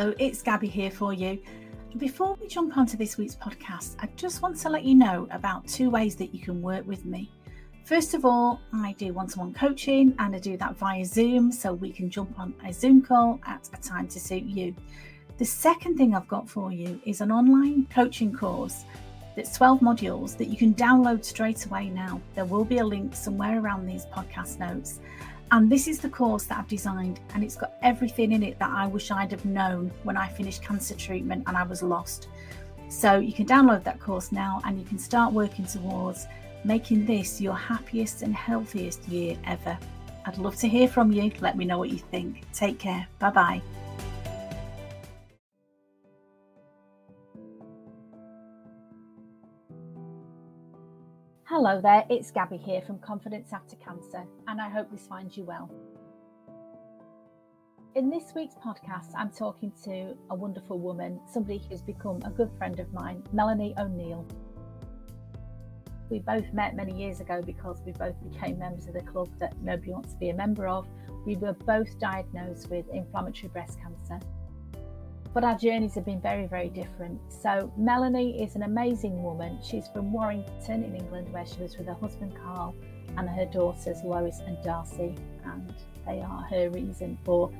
Hello, it's Gabby here for you. Before we jump onto this week's podcast, I just want to let you know about two ways that you can work with me. First of all, I do one to one coaching and I do that via Zoom so we can jump on a Zoom call at a time to suit you. The second thing I've got for you is an online coaching course that's 12 modules that you can download straight away now. There will be a link somewhere around these podcast notes. And this is the course that I've designed, and it's got everything in it that I wish I'd have known when I finished cancer treatment and I was lost. So you can download that course now and you can start working towards making this your happiest and healthiest year ever. I'd love to hear from you. Let me know what you think. Take care. Bye bye. Hello there, it's Gabby here from Confidence After Cancer, and I hope this finds you well. In this week's podcast, I'm talking to a wonderful woman, somebody who's become a good friend of mine, Melanie O'Neill. We both met many years ago because we both became members of the club that nobody wants to be a member of. We were both diagnosed with inflammatory breast cancer but our journeys have been very, very different. So, Melanie is an amazing woman. She's from Warrington in England, where she was with her husband Carl and her daughters Lois and Darcy, and they are her reason for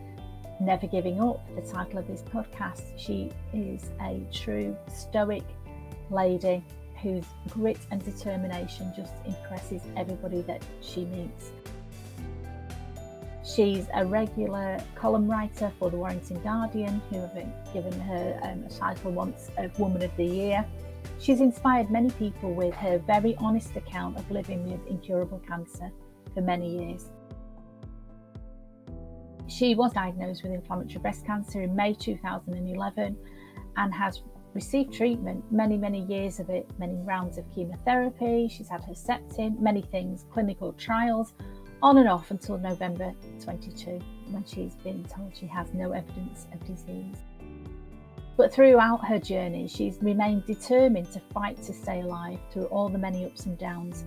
never giving up. The title of this podcast. She is a true stoic lady whose grit and determination just impresses everybody that she meets. She's a regular column writer for the Warrington Guardian, who have given her um, a title once of Woman of the Year. She's inspired many people with her very honest account of living with incurable cancer for many years. She was diagnosed with inflammatory breast cancer in May 2011 and has received treatment, many, many years of it, many rounds of chemotherapy. She's had Herceptin, many things, clinical trials, on and off until November 22, when she's been told she has no evidence of disease. But throughout her journey, she's remained determined to fight to stay alive through all the many ups and downs.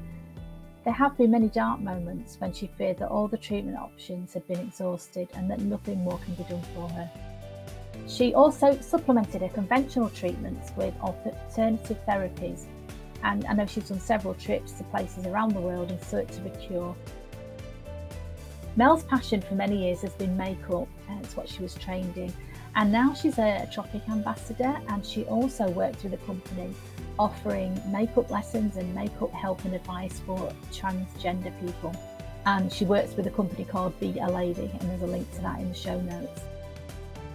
There have been many dark moments when she feared that all the treatment options had been exhausted and that nothing more can be done for her. She also supplemented her conventional treatments with alternative therapies, and I know she's done several trips to places around the world in search of a cure Mel's passion for many years has been makeup, uh, it's what she was trained in. And now she's a Tropic ambassador and she also works with a company offering makeup lessons and makeup help and advice for transgender people. And she works with a company called Be a Lady, and there's a link to that in the show notes.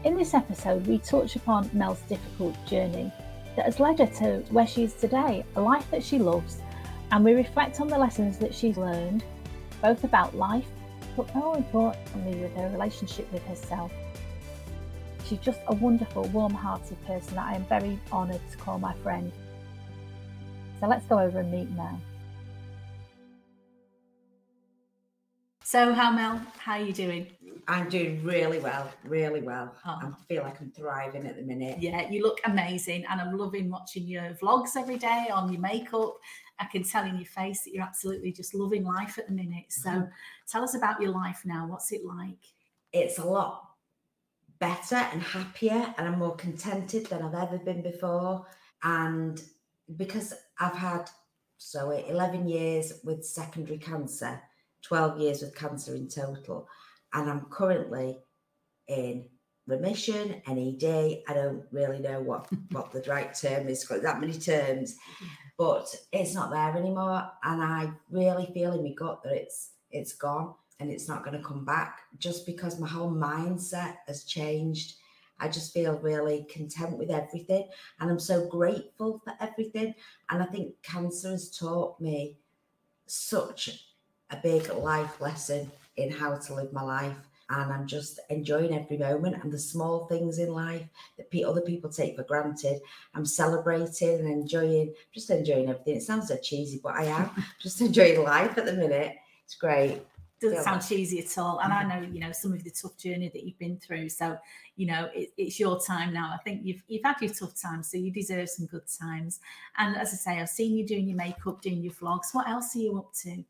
In this episode, we touch upon Mel's difficult journey that has led her to where she is today, a life that she loves, and we reflect on the lessons that she's learned, both about life but more importantly, with her relationship with herself. She's just a wonderful, warm hearted person that I am very honoured to call my friend. So let's go over and meet Mel. So, how Mel? How are you doing? I'm doing really well, really well. Oh. I feel like I'm thriving at the minute. Yeah, you look amazing, and I'm loving watching your vlogs every day on your makeup I can tell in your face that you're absolutely just loving life at the minute. So mm-hmm. tell us about your life now. What's it like? It's a lot better and happier, and I'm more contented than I've ever been before. And because I've had so 11 years with secondary cancer, 12 years with cancer in total, and I'm currently in remission, NED. I don't really know what what the right term is. Got that many terms, but it's not there anymore. And I really feel in my gut that it's it's gone and it's not going to come back just because my whole mindset has changed. I just feel really content with everything and I'm so grateful for everything. And I think cancer has taught me such a big life lesson in how to live my life and I'm just enjoying every moment and the small things in life that other people take for granted. I'm celebrating and enjoying, just enjoying everything. It sounds so cheesy, but I am just enjoying life at the minute. It's great. Doesn't sound cheesy at all. And I know, you know, some of the tough journey that you've been through. So, you know, it, it's your time now. I think you've you've had your tough times, so you deserve some good times. And as I say, I've seen you doing your makeup, doing your vlogs. What else are you up to?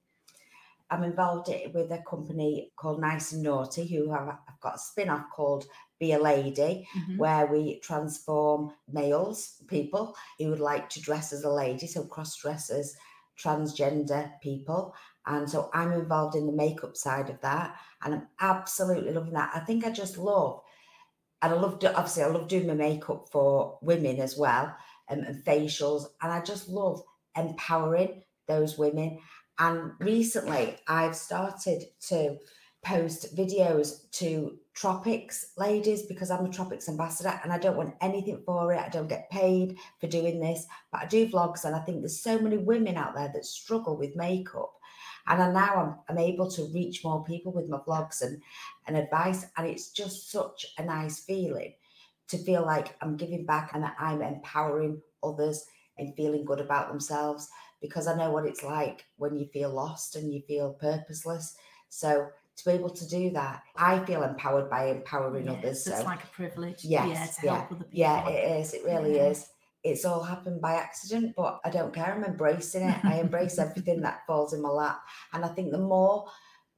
I'm involved with a company called Nice and Naughty, who have I've got a spin off called Be a Lady, Mhm. where we transform males, people who would like to dress as a lady, so cross dressers, transgender people. And so I'm involved in the makeup side of that. And I'm absolutely loving that. I think I just love, and I love, obviously, I love doing my makeup for women as well um, and facials. And I just love empowering those women. And recently, I've started to post videos to tropics ladies because I'm a tropics ambassador and I don't want anything for it. I don't get paid for doing this, but I do vlogs and I think there's so many women out there that struggle with makeup. And I, now I'm, I'm able to reach more people with my vlogs and, and advice. And it's just such a nice feeling to feel like I'm giving back and that I'm empowering others and feeling good about themselves because I know what it's like when you feel lost and you feel purposeless. So to be able to do that, I feel empowered by empowering Yeah, others. so it's like a privilege. yes, yeah, to yeah, other people. yeah, it is. It really Yeah. is. It's all happened by accident, but I don't care. I'm embracing it. I embrace everything that falls in my lap. And I think the more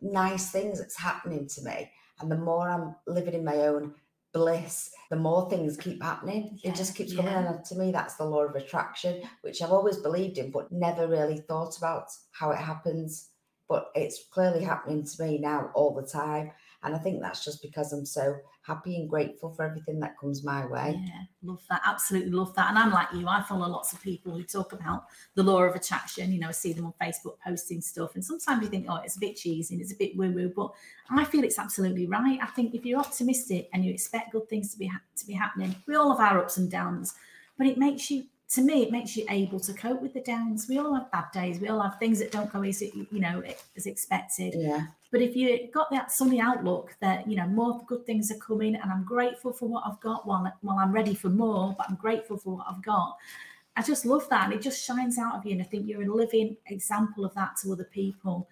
nice things that's happening to me and the more I'm living in my own bliss, the more things keep happening. Yeah, it just keeps coming. yeah. And to me, that's the law of attraction, which I've always believed in, but never really thought about how it happens. But it's clearly happening to me now all the time. And I think that's just because I'm so happy and grateful for everything that comes my way. Yeah, love that. Absolutely love that. And I'm like you. I follow lots of people who talk about the law of attraction. You know, I see them on Facebook posting stuff, and sometimes you think, oh, it's a bit cheesy and it's a bit woo woo. But I feel it's absolutely right. I think if you're optimistic and you expect good things to be ha- to be happening, we all have our ups and downs, but it makes you. To me, it makes you able to cope with the downs. We all have bad days. We all have things that don't go as you know as expected. Yeah. But if you got that sunny outlook that you know more good things are coming, and I'm grateful for what I've got while while I'm ready for more, but I'm grateful for what I've got. I just love that, and it just shines out of you. And I think you're a living example of that to other people.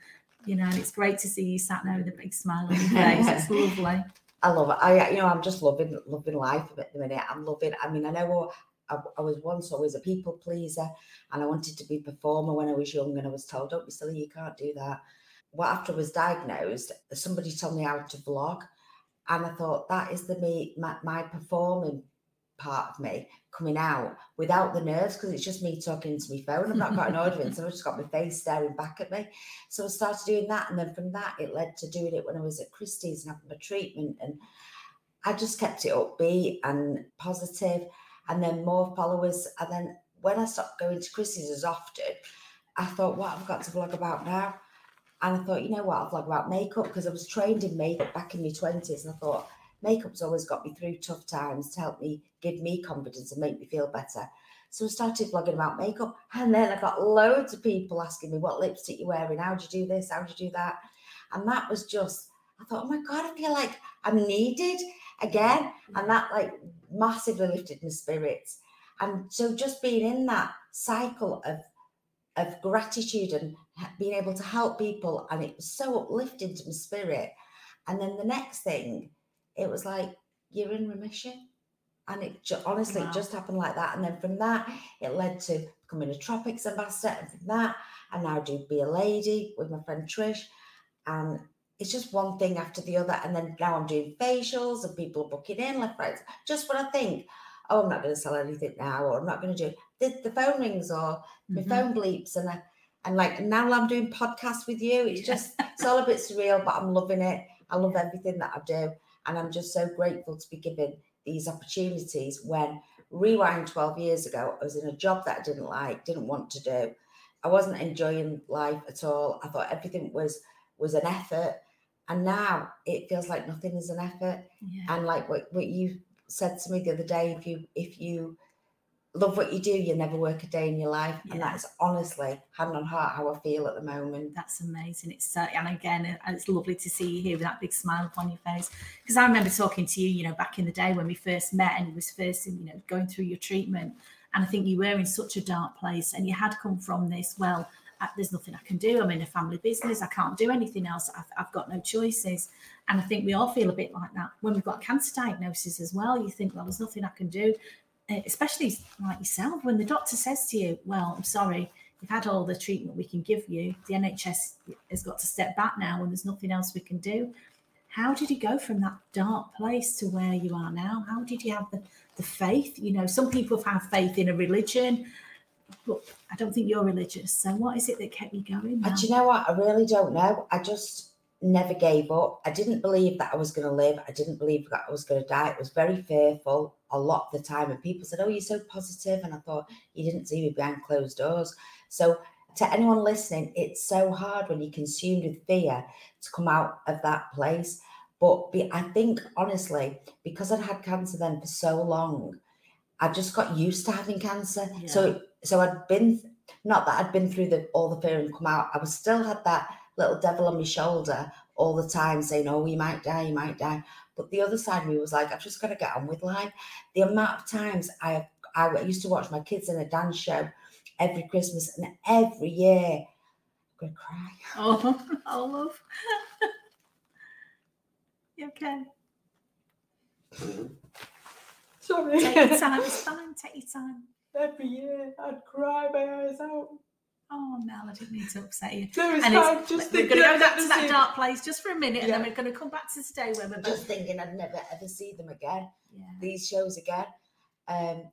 You know, and it's great to see you sat there with a big smile on your face. It's lovely. I love it. I, you know, I'm just loving loving life at the minute. I'm loving. I mean, I know I, I was once always a people pleaser, and I wanted to be a performer when I was young, and I was told, "Don't be silly, you can't do that." Well, after I was diagnosed, somebody told me how to vlog, and I thought that is the me my, my performing part of me coming out without the nerves because it's just me talking to my phone. I've not got an audience, I've just got my face staring back at me. So I started doing that, and then from that, it led to doing it when I was at Christie's and having my treatment, and I just kept it upbeat and positive, and then more followers. And then when I stopped going to Christie's as often, I thought, what have I got to vlog about now? And I thought, you know what, I'll vlog about makeup because I was trained in makeup back in my twenties, and I thought makeup's always got me through tough times to help me give me confidence and make me feel better. So I started vlogging about makeup, and then I got loads of people asking me what lipstick you're wearing, how do you do this, how do you do that, and that was just. I thought, oh my god, I feel like I'm needed again, mm-hmm. and that like massively lifted my spirits. And so just being in that cycle of of gratitude and being able to help people, and it was so uplifting to my spirit. And then the next thing, it was like you're in remission, and it ju- honestly Wow. it just happened like that. And then from that, it led to becoming a tropics ambassador, and from that, I now do be a lady with my friend Trish, and it's just one thing after the other. And then now I'm doing facials, and people are booking in left, right, just when I think, oh, I'm not going to sell anything now, or I'm not going to do the, the phone rings, or my Mhm. phone bleeps, and I, and like now I'm doing podcasts with you. It's just it's all a bit surreal, but I'm loving it. I love everything that I do, and I'm just so grateful to be given these opportunities. When rewind 12 years ago, I was in a job that I didn't like, didn't want to do. I wasn't enjoying life at all. I thought everything was was an effort, and now it feels like nothing is an effort. Yeah. And like what, what you said to me the other day, if you if you love what you do, you never work a day in your life. And that's honestly, hand on heart, how I feel at the moment. That's amazing. It's uh, and again, uh, it's lovely to see you here with that big smile upon your face. Because I remember talking to you, you know, back in the day when we first met, and you was first, you know, going through your treatment. And I think you were in such a dark place, and you had come from this. Well, there's nothing I can do. I'm in a family business. I can't do anything else. I've, I've got no choices. And I think we all feel a bit like that when we've got a cancer diagnosis as well. You think, well, there's nothing I can do. Uh, Especially like yourself, when the doctor says to you, "Well, I'm sorry, you've had all the treatment we can give you. The NHS has got to step back now, and there's nothing else we can do." how did you go from that dark place to where you are now? How did you have the, the faith? You know, some people have faith in a religion, but I don't think you're religious. So what is it that kept you going? And you know what? I really don't know. I just never gave up. I didn't believe that I was going to live. I didn't believe that I was going to die. It was very fearful a lot of the time. And people said, Oh, you're so positive. And I thought, You didn't see me behind closed doors. So, to anyone listening, it's so hard when you're consumed with fear to come out of that place. But be, I think, honestly, because I'd had cancer then for so long, I just got used to having cancer. Yeah. So, so I'd been, not that I'd been through the all the fear and come out, I was still had that little devil on my shoulder all the time saying, Oh, you might die, you might die. But the other side of me was like, I've just got to get on with life. The amount of times I I used to watch my kids in a dance show every Christmas and every year, I'm gonna cry. Oh, oh love. you okay? Sorry. Mm-hmm. Take your time, it's fine, take your time. Every year I'd cry my eyes out. Oh, Mel, I didn't mean to upset you. No, it's and fine. It's, just we're going to go back to that dark place just for a minute, yeah. and then we're going to come back to today where we're just thinking I'd never ever see them again. Yeah. These shows again, um,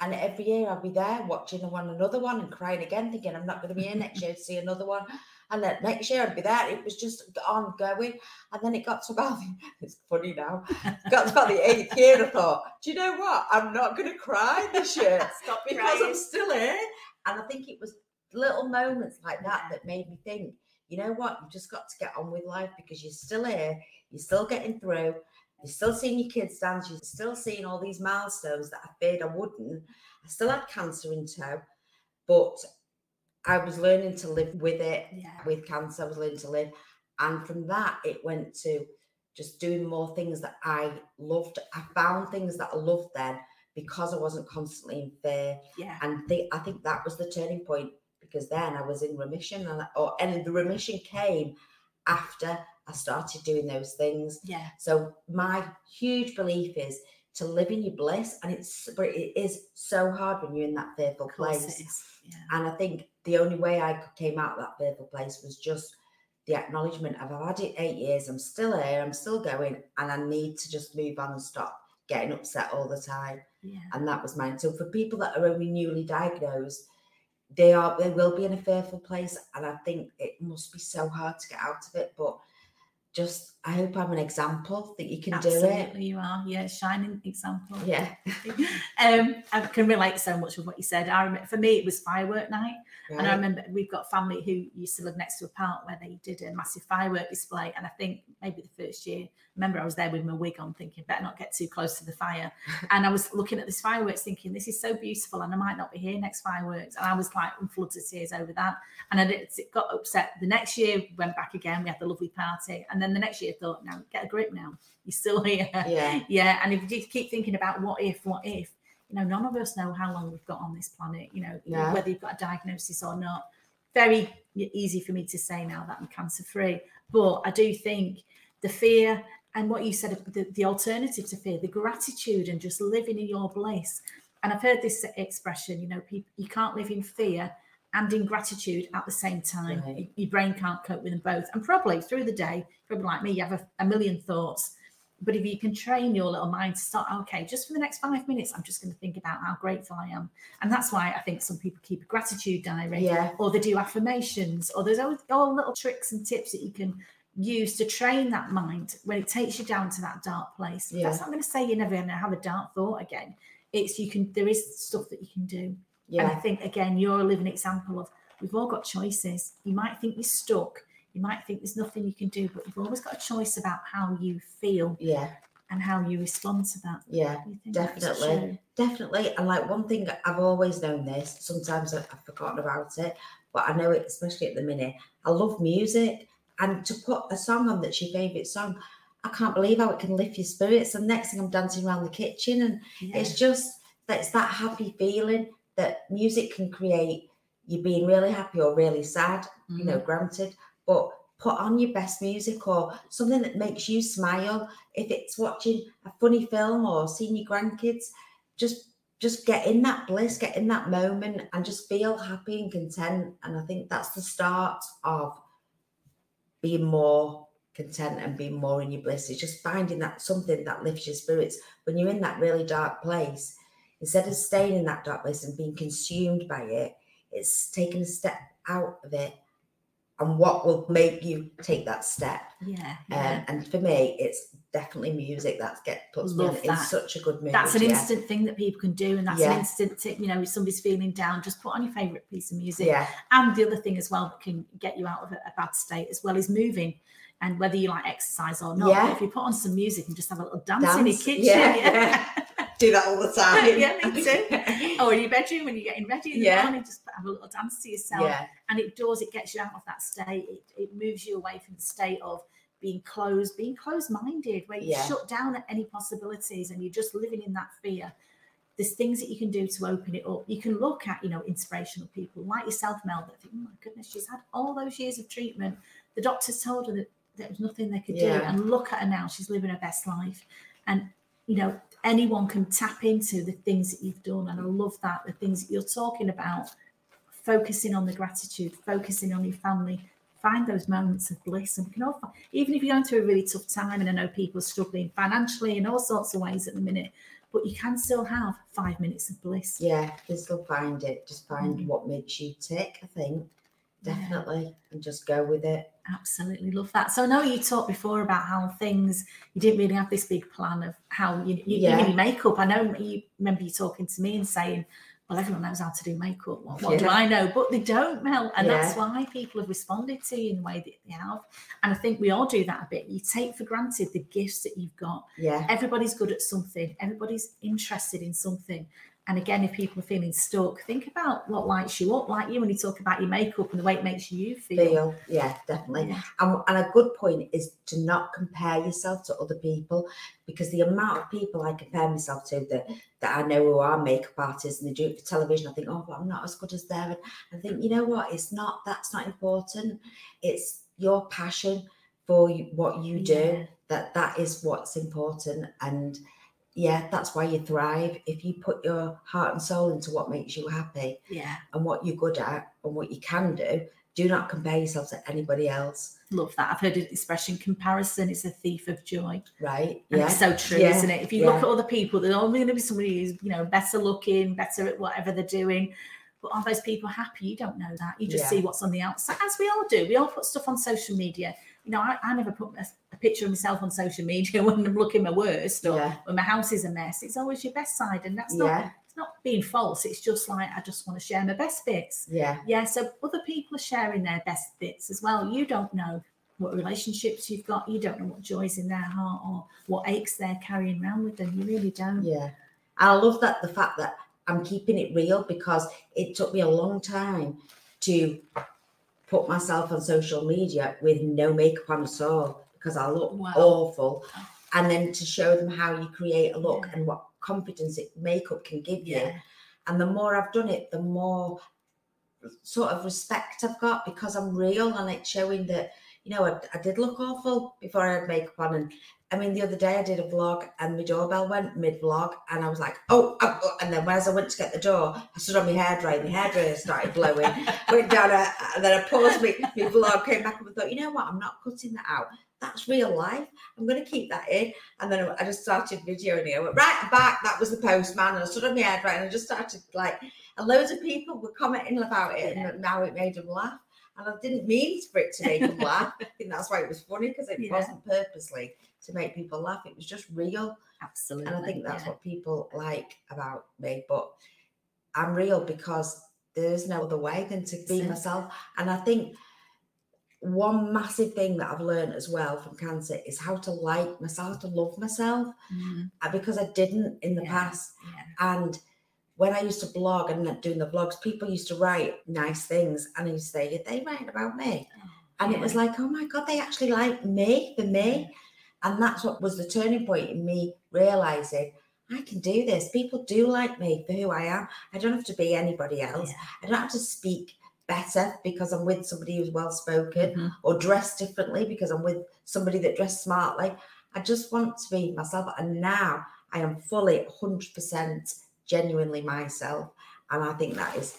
and every year I'll be there watching one another one and crying again, thinking I'm not going to be here next year to see another one. And then next year I'd be there. It was just ongoing. And then it got to about the, it's funny now. got to about the eighth year. I thought, do you know what? I'm not going to cry this year because crying. I'm still here. And I think it was little moments like that that made me think, you know what, you've just got to get on with life because you're still here, you're still getting through, you're still seeing your kids dance, you're still seeing all these milestones that I feared I wouldn't. I still had cancer in tow, but I was learning to live with it, yeah. with cancer, I was learning to live. And from that, it went to just doing more things that I loved. I found things that I loved then because I wasn't constantly in fear. Yeah. And th- I think that was the turning point because then I was in remission, and or and the remission came after I started doing those things. Yeah. So my huge belief is to live in your bliss, and it's but it is so hard when you're in that fearful place. Yeah. And I think the only way I came out of that fearful place was just the acknowledgement of I've had it eight years, I'm still here, I'm still going, and I need to just move on and stop getting upset all the time. Yeah. And that was mine. So for people that are only newly diagnosed, they are they will be in a fearful place and i think it must be so hard to get out of it but just I hope I'm an example that you can Absolutely do it. Absolutely, you are. Yeah, shining example. Yeah. um, I can relate so much with what you said. I remember, for me, it was firework night, right. and I remember we've got family who used to live next to a park where they did a massive firework display, and I think maybe the first year, I remember I was there with my wig on, thinking better not get too close to the fire, and I was looking at this fireworks, thinking this is so beautiful, and I might not be here next fireworks, and I was like in floods of tears over that, and I got upset. The next year, went back again. We had the lovely party, and then the next year thought, now get a grip now. You're still here. Yeah. Yeah. And if you keep thinking about what if, what if, you know, none of us know how long we've got on this planet, you know, no. whether you've got a diagnosis or not. Very easy for me to say now that I'm cancer free. But I do think the fear and what you said, the, the alternative to fear, the gratitude and just living in your bliss. And I've heard this expression, you know, people, you can't live in fear and in gratitude at the same time. Right. Your brain can't cope with them both. And probably through the day, probably like me, you have a, a, million thoughts. But if you can train your little mind to start, okay, just for the next five minutes, I'm just going to think about how grateful I am. And that's why I think some people keep a gratitude diary yeah. or they do affirmations or there's all, all little tricks and tips that you can use to train that mind when it takes you down to that dark place. Yeah. That's not going to say you're never going to have a dark thought again. It's you can, there is stuff that you can do. Yeah. And I think again, you're a living example of we've all got choices. You might think you're stuck. You might think there's nothing you can do, but you've always got a choice about how you feel. Yeah. And how you respond to that. Yeah, definitely. Definitely. And like one thing I've always known this, sometimes I've forgotten about it, but I know it, especially at the minute. I love music. And to put a song on that's your favourite song, I can't believe how it can lift your spirits. And next thing I'm dancing around the kitchen, and yeah. it's just that's that happy feeling that music can create you being really happy or really sad, mm-hmm. you know, mm-hmm. granted, but put on your best music or something that makes you smile. If it's watching a funny film or seeing your grandkids, just just get in that bliss, get in that moment and just feel happy and content. And I think that's the start of being more content and being more in your bliss. It's just finding that something that lifts your spirits when you're in that really dark place. Instead of staying in that dark place and being consumed by it, it's taking a step out of it and what will make you take that step. Yeah. Um, and for me, it's definitely music that get puts Love me in, in, such a good mood. That's an yeah. instant thing that people can do, and that's yeah. an instant tip. You know, if somebody's feeling down, just put on your favorite piece of music. Yeah. And the other thing as well that can get you out of a, a bad state as well is moving. And whether you like exercise or not, yeah. if you put on some music and just have a little dance, dance. in your kitchen, yeah. do that all the time. yeah, me too. or oh, in your bedroom when you're getting ready in the yeah. morning, just have a little dance to yourself. Yeah. And it does, it gets you out of that state. It, it moves you away from the state of being closed, being closed minded, where you yeah. shut down at any possibilities and you're just living in that fear. There's things that you can do to open it up. You can look at, you know, inspirational people like yourself, Mel, that think, oh my goodness, she's had all those years of treatment. The doctors told her that there was nothing they could yeah. do. And look at her now, she's living her best life. And, you know, anyone can tap into the things that you've done. And I love that, the things that you're talking about, focusing on the gratitude, focusing on your family, find those moments of bliss. And we can all, find, even if you're going through a really tough time, and I know people are struggling financially in all sorts of ways at the minute, but you can still have five minutes of bliss. Yeah, you can still find it. Just find mm. what makes you tick, I think. Definitely. And just go with it. Absolutely love that. So I know you talked before about how things you didn't really have this big plan of how you, you yeah. even makeup. I know you remember you talking to me and saying, well, everyone knows how to do makeup. What, what yeah. do I know? But they don't, Mel. And yeah. that's why people have responded to you in the way that they have. And I think we all do that a bit. You take for granted the gifts that you've got. Yeah. Everybody's good at something, everybody's interested in something. And again, if people are feeling stuck, think about what lights you up, like you when you talk about your makeup and the way it makes you feel. Feel, yeah, definitely. Yeah. And, and a good point is to not compare yourself to other people because the amount of people I compare myself to that that I know who are makeup artists and they do it for television, I think, oh, but I'm not as good as them. And I think, you know what? It's not. That's not important. It's your passion for what you do. Yeah. That that is what's important and yeah, that's why you thrive. If you put your heart and soul into what makes you happy, yeah, and what you're good at and what you can do, do not compare yourself to anybody else. Love that. I've heard an expression: comparison is a thief of joy. Right. And yeah. It's so true, yeah. isn't it? If you yeah. look at other people, there's always going to be somebody who's you know better looking, better at whatever they're doing. But are those people happy? You don't know that. You just yeah. see what's on the outside, as we all do. We all put stuff on social media you know, I, I never put a, picture of myself on social media when I'm looking my worst or yeah. when my house is a mess. It's always your best side, and that's not yeah. it's not being false. It's just like I just want to share my best bits. Yeah, yeah. So other people are sharing their best bits as well. You don't know what relationships you've got. You don't know what joys in their heart or what aches they're carrying around with them. You really don't. Yeah, I love that the fact that I'm keeping it real because it took me a long time to put myself on social media with no makeup on at all because I look wow. awful. Oh. And then to show them how you create a look yeah. and what confidence it makeup can give you. And the more I've done it, the more sort of respect I've got because I'm real and it's showing that, you know, I, I did look awful before I had makeup on and I mean, the other day I did a vlog and my doorbell went mid vlog, and I was like, oh, oh, oh, and then as I went to get the door, I stood on my hairdryer, my hairdryer started blowing, went down, a, and then I paused my, my vlog, came back and thought, you know what, I'm not cutting that out. That's real life. I'm going to keep that in. And then I just started videoing it. I went right back. That was the postman. And I stood on my hairdryer and I just started like, and loads of people were commenting about it. And now it made them laugh. And I didn't mean for it to make them laugh. I think that's why it was funny because it yeah. wasn't purposely to make people laugh. It was just real. Absolutely. And I think that's yeah. what people like about me. But I'm real because there's no other way than to be myself. And I think one massive thing that I've learned as well from cancer is how to like myself, to love myself, mm-hmm. because I didn't in the yeah. past. Yeah. And when I used to blog and doing the vlogs, people used to write nice things, and I used to say, "Are they writing about me?" Oh, and yeah. it was like, "Oh my god, they actually like me for me." And that's what was the turning point in me realizing I can do this. People do like me for who I am. I don't have to be anybody else. I don't have to speak better because I'm with somebody who's well spoken mm-hmm. or dress differently because I'm with somebody that dressed smartly. I just want to be myself. And now I am fully 100% genuinely myself. And I think that is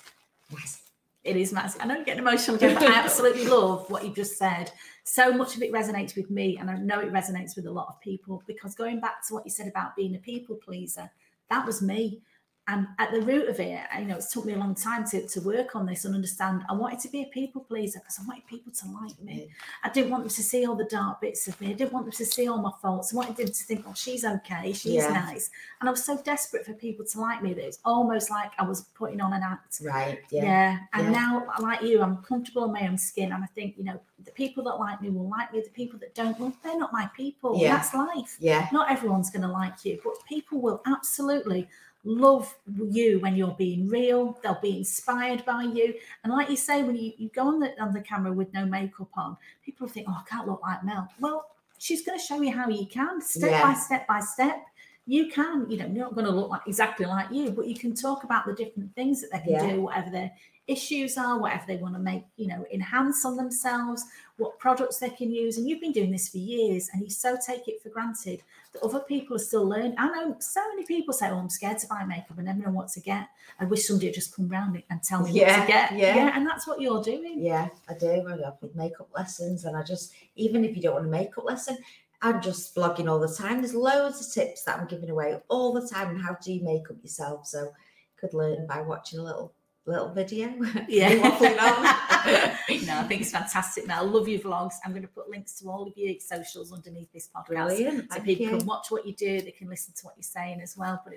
nice It is massive. I know you're getting emotional again, but I absolutely love what you just said. So much of it resonates with me, and I know it resonates with a lot of people because going back to what you said about being a people pleaser, that was me. And at the root of it, you know, it took me a long time to, to work on this and understand I wanted to be a people pleaser because I wanted people to like me. Mm. I didn't want them to see all the dark bits of me. I didn't want them to see all my faults. I wanted them to think, oh, she's okay, she's yeah. nice. And I was so desperate for people to like me that it's almost like I was putting on an act. Right. Yeah. yeah. And yeah. now, like you, I'm comfortable in my own skin. And I think, you know, the people that like me will like me. The people that don't, well, they're not my people. Yeah. That's life. Yeah. Not everyone's going to like you, but people will absolutely love you when you're being real. They'll be inspired by you. And like you say, when you, you go on the on the camera with no makeup on, people think, oh, I can't look like Mel. Well, she's going to show you how you can, step yeah. by step by step. You can, you know, you're not going to look like exactly like you, but you can talk about the different things that they can yeah. do, whatever they're issues are, whatever they want to make, you know, enhance on themselves, what products they can use. And you've been doing this for years and you so take it for granted that other people are still learning. I know so many people say, Oh, I'm scared to buy makeup. I never know what to get. I wish somebody would just come round and tell me yeah, what to get. Yeah. yeah. And that's what you're doing. Yeah, I do. I have makeup lessons and I just, even if you don't want a makeup lesson, I'm just vlogging all the time. There's loads of tips that I'm giving away all the time on how to do makeup yourself. So you could learn by watching a little little video. Yeah. no, I think it's fantastic. Now, I love your vlogs. I'm going to put links to all of your socials underneath this podcast. Brilliant. So people you. can watch what you do, they can listen to what you're saying as well. But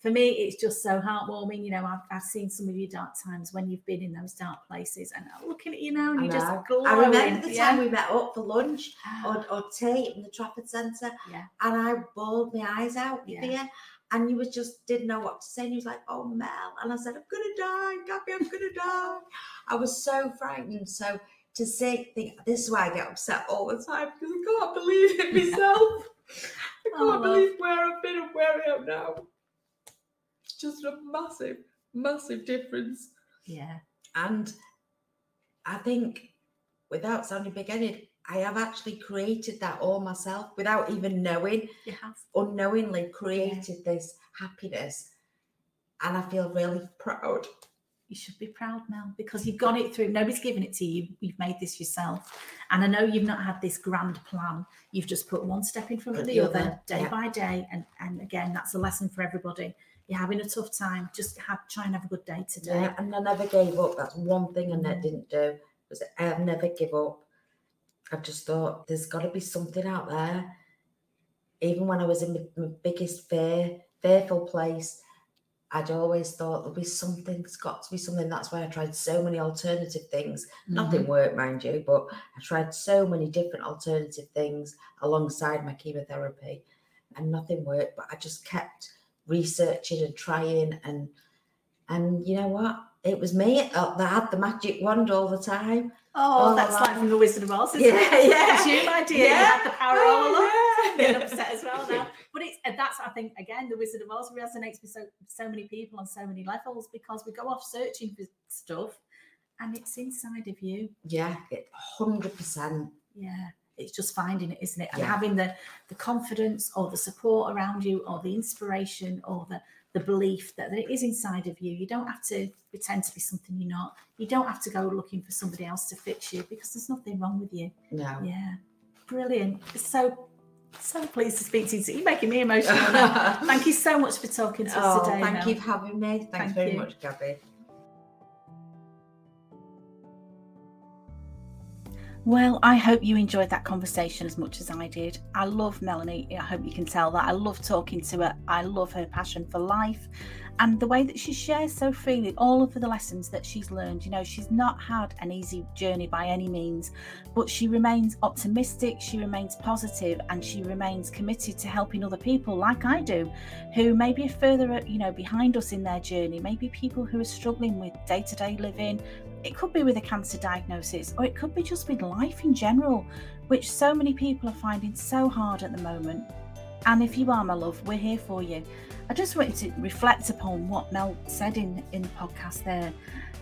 for me, it's just so heartwarming. You know, I've, I've seen some of your dark times when you've been in those dark places, and I'm looking at you now, and you're just glowing. I remember the yeah. time we met up for lunch ah. or, or tea in the Trafford Centre, yeah. and I bawled my eyes out yeah. And you was just didn't know what to say. And he was like, "Oh, Mel," and I said, "I'm gonna die, Gabby, I'm gonna die." I was so frightened. So to say, think, this is why I get upset all the time because I can't believe it myself. I oh, can't oh, believe where I've been and where I am now. Just a massive, massive difference. Yeah, and I think, without sounding big-headed, I have actually created that all myself without even knowing. You have unknowingly created yeah. this happiness, and I feel really proud. You should be proud, Mel, because you've got it through. Nobody's given it to you. You've made this yourself, and I know you've not had this grand plan. You've just put one step in front of the, the other, other, day yeah. by day, and and again, that's a lesson for everybody. You're having a tough time. Just have try and have a good day today. Yeah, and I never gave up. That's one thing I mm. didn't do. Was I never give up I just thought there's got to be something out there. Even when I was in my, my biggest fear, fearful place, I'd always thought there'll be something, there's got to be something. That's why I tried so many alternative things. Mm-hmm. Nothing worked, mind you, but I tried so many different alternative things alongside my chemotherapy and nothing worked. But I just kept researching and trying and and you know what? It was me that had the magic wand all the time. Oh, oh that's like from the Wizard of Oz, isn't yeah, it? Yeah, it's you, my dear. Yeah. You have the power all oh, along. Yeah. upset as well now. But it's that's I think again the Wizard of Oz resonates with so so many people on so many levels because we go off searching for stuff and it's inside of you. Yeah, hundred percent. Yeah it's just finding it, isn't it? And yeah. having the the confidence or the support around you or the inspiration or the the belief that, that it is inside of you. You don't have to pretend to be something you're not. You don't have to go looking for somebody else to fix you because there's nothing wrong with you. No. Yeah. Brilliant. So so pleased to speak to you. You're making me emotional thank you so much for talking to oh, us today. Thank Mel. you for having me. Thanks thank very you. much, Gabby. Well, I hope you enjoyed that conversation as much as I did. I love Melanie. I hope you can tell that. I love talking to her. I love her passion for life and the way that she shares so freely all of the lessons that she's learned. You know, she's not had an easy journey by any means, but she remains optimistic, she remains positive, and she remains committed to helping other people like I do, who may be further, you know, behind us in their journey, maybe people who are struggling with day to day living, it could be with a cancer diagnosis, or it could be just with life in general, which so many people are finding so hard at the moment. And if you are, my love, we're here for you. I just wanted to reflect upon what Mel said in, in the podcast there.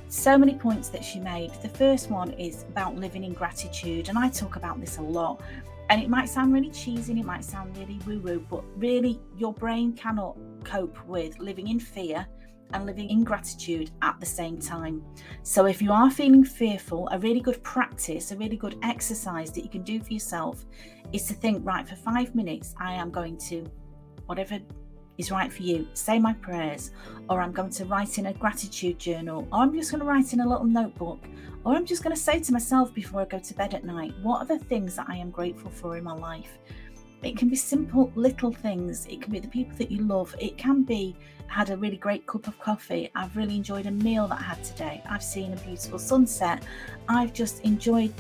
So many points that she made. The first one is about living in gratitude, and I talk about this a lot. And it might sound really cheesy and it might sound really woo woo, but really, your brain cannot cope with living in fear and living in gratitude at the same time. So, if you are feeling fearful, a really good practice, a really good exercise that you can do for yourself is to think, right, for five minutes, I am going to, whatever is right for you, say my prayers, or I'm going to write in a gratitude journal, or I'm just going to write in a little notebook, or I'm just going to say to myself before I go to bed at night, what are the things that I am grateful for in my life? It can be simple little things. It can be the people that you love. It can be had a really great cup of coffee. I've really enjoyed a meal that I had today. I've seen a beautiful sunset. I've just enjoyed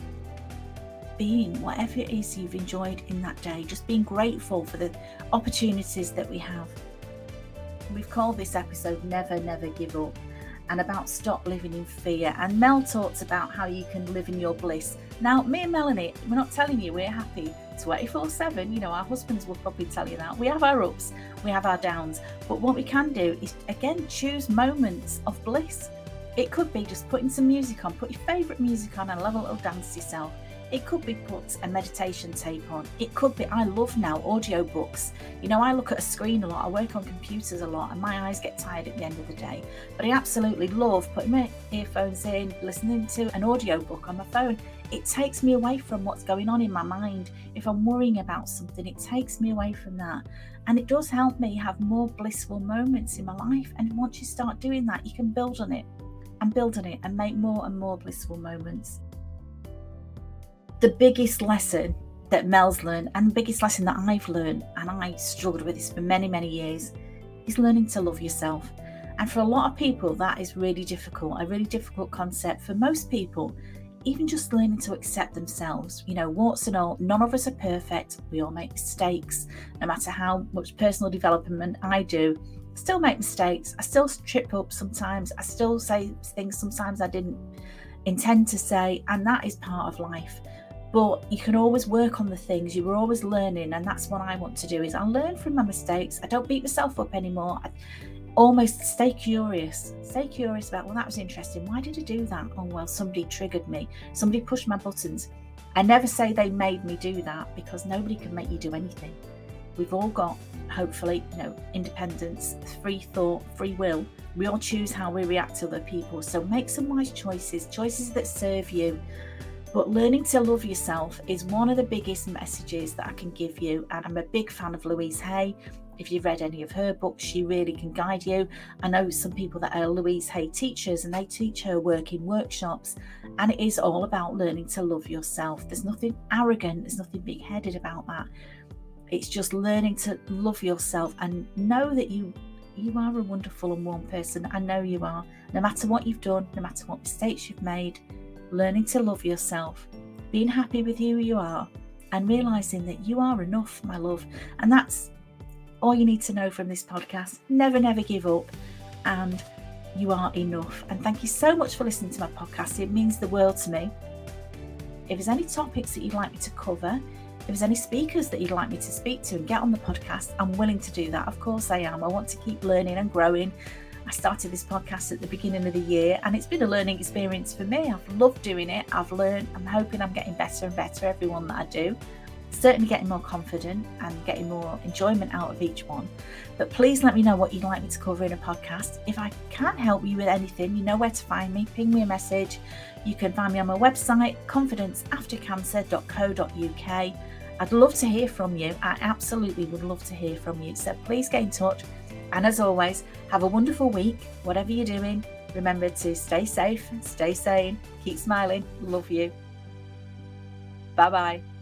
being whatever it is you've enjoyed in that day. Just being grateful for the opportunities that we have. We've called this episode Never, Never Give Up and about stop living in fear. And Mel talks about how you can live in your bliss. Now, me and Melanie, we're not telling you we're happy 24 7. You know, our husbands will probably tell you that. We have our ups, we have our downs. But what we can do is, again, choose moments of bliss. It could be just putting some music on, put your favourite music on and love a little dance yourself. It could be put a meditation tape on. It could be, I love now audiobooks. You know, I look at a screen a lot, I work on computers a lot, and my eyes get tired at the end of the day. But I absolutely love putting my earphones in, listening to an audiobook on my phone. It takes me away from what's going on in my mind. If I'm worrying about something, it takes me away from that. And it does help me have more blissful moments in my life. And once you start doing that, you can build on it and build on it and make more and more blissful moments the biggest lesson that Mel's learned and the biggest lesson that I've learned, and I struggled with this for many, many years, is learning to love yourself. And for a lot of people, that is really difficult, a really difficult concept. For most people, even just learning to accept themselves, you know, warts and all, none of us are perfect. We all make mistakes. No matter how much personal development I do, I still make mistakes. I still trip up sometimes. I still say things sometimes I didn't intend to say. And that is part of life but you can always work on the things you were always learning and that's what i want to do is i learn from my mistakes. I don't beat myself up anymore. I almost stay curious stay curious about well that was interesting. Why did i do that? Oh well somebody triggered me. Somebody pushed my buttons. I never say they made me do that because nobody can make you do anything. We've all got hopefully you know independence free thought free will. We all choose how we react to other people. So make some wise choices choices that serve you but learning to love yourself is one of the biggest messages that I can give you. And I'm a big fan of Louise Hay. If you've read any of her books, she really can guide you. I know some people that are Louise Hay teachers and they teach her work in workshops. And it is all about learning to love yourself. There's nothing arrogant, there's nothing big headed about that. It's just learning to love yourself and know that you you are a wonderful and warm person. I know you are. No matter what you've done, no matter what mistakes you've made, learning to love yourself, being happy with who you are, and realizing that you are enough, my love. And that's all you need to know from this podcast. Never, never give up. And you are enough. And thank you so much for listening to my podcast. It means the world to me. If there's any topics that you'd like me to cover, if there's any speakers that you'd like me to speak to and get on the podcast, I'm willing to do that. Of course, I am. I want to keep learning and growing I started this podcast at the beginning of the year and it's been a learning experience for me. I've loved doing it. I've learned, I'm hoping I'm getting better and better every one that I do. Certainly getting more confident and getting more enjoyment out of each one. But please let me know what you'd like me to cover in a podcast. If I can help you with anything, you know where to find me. Ping me a message. You can find me on my website, confidenceaftercancer.co.uk. I'd love to hear from you. I absolutely would love to hear from you. So please get in touch and as always, have a wonderful week, whatever you're doing. Remember to stay safe, stay sane, keep smiling. Love you. Bye bye.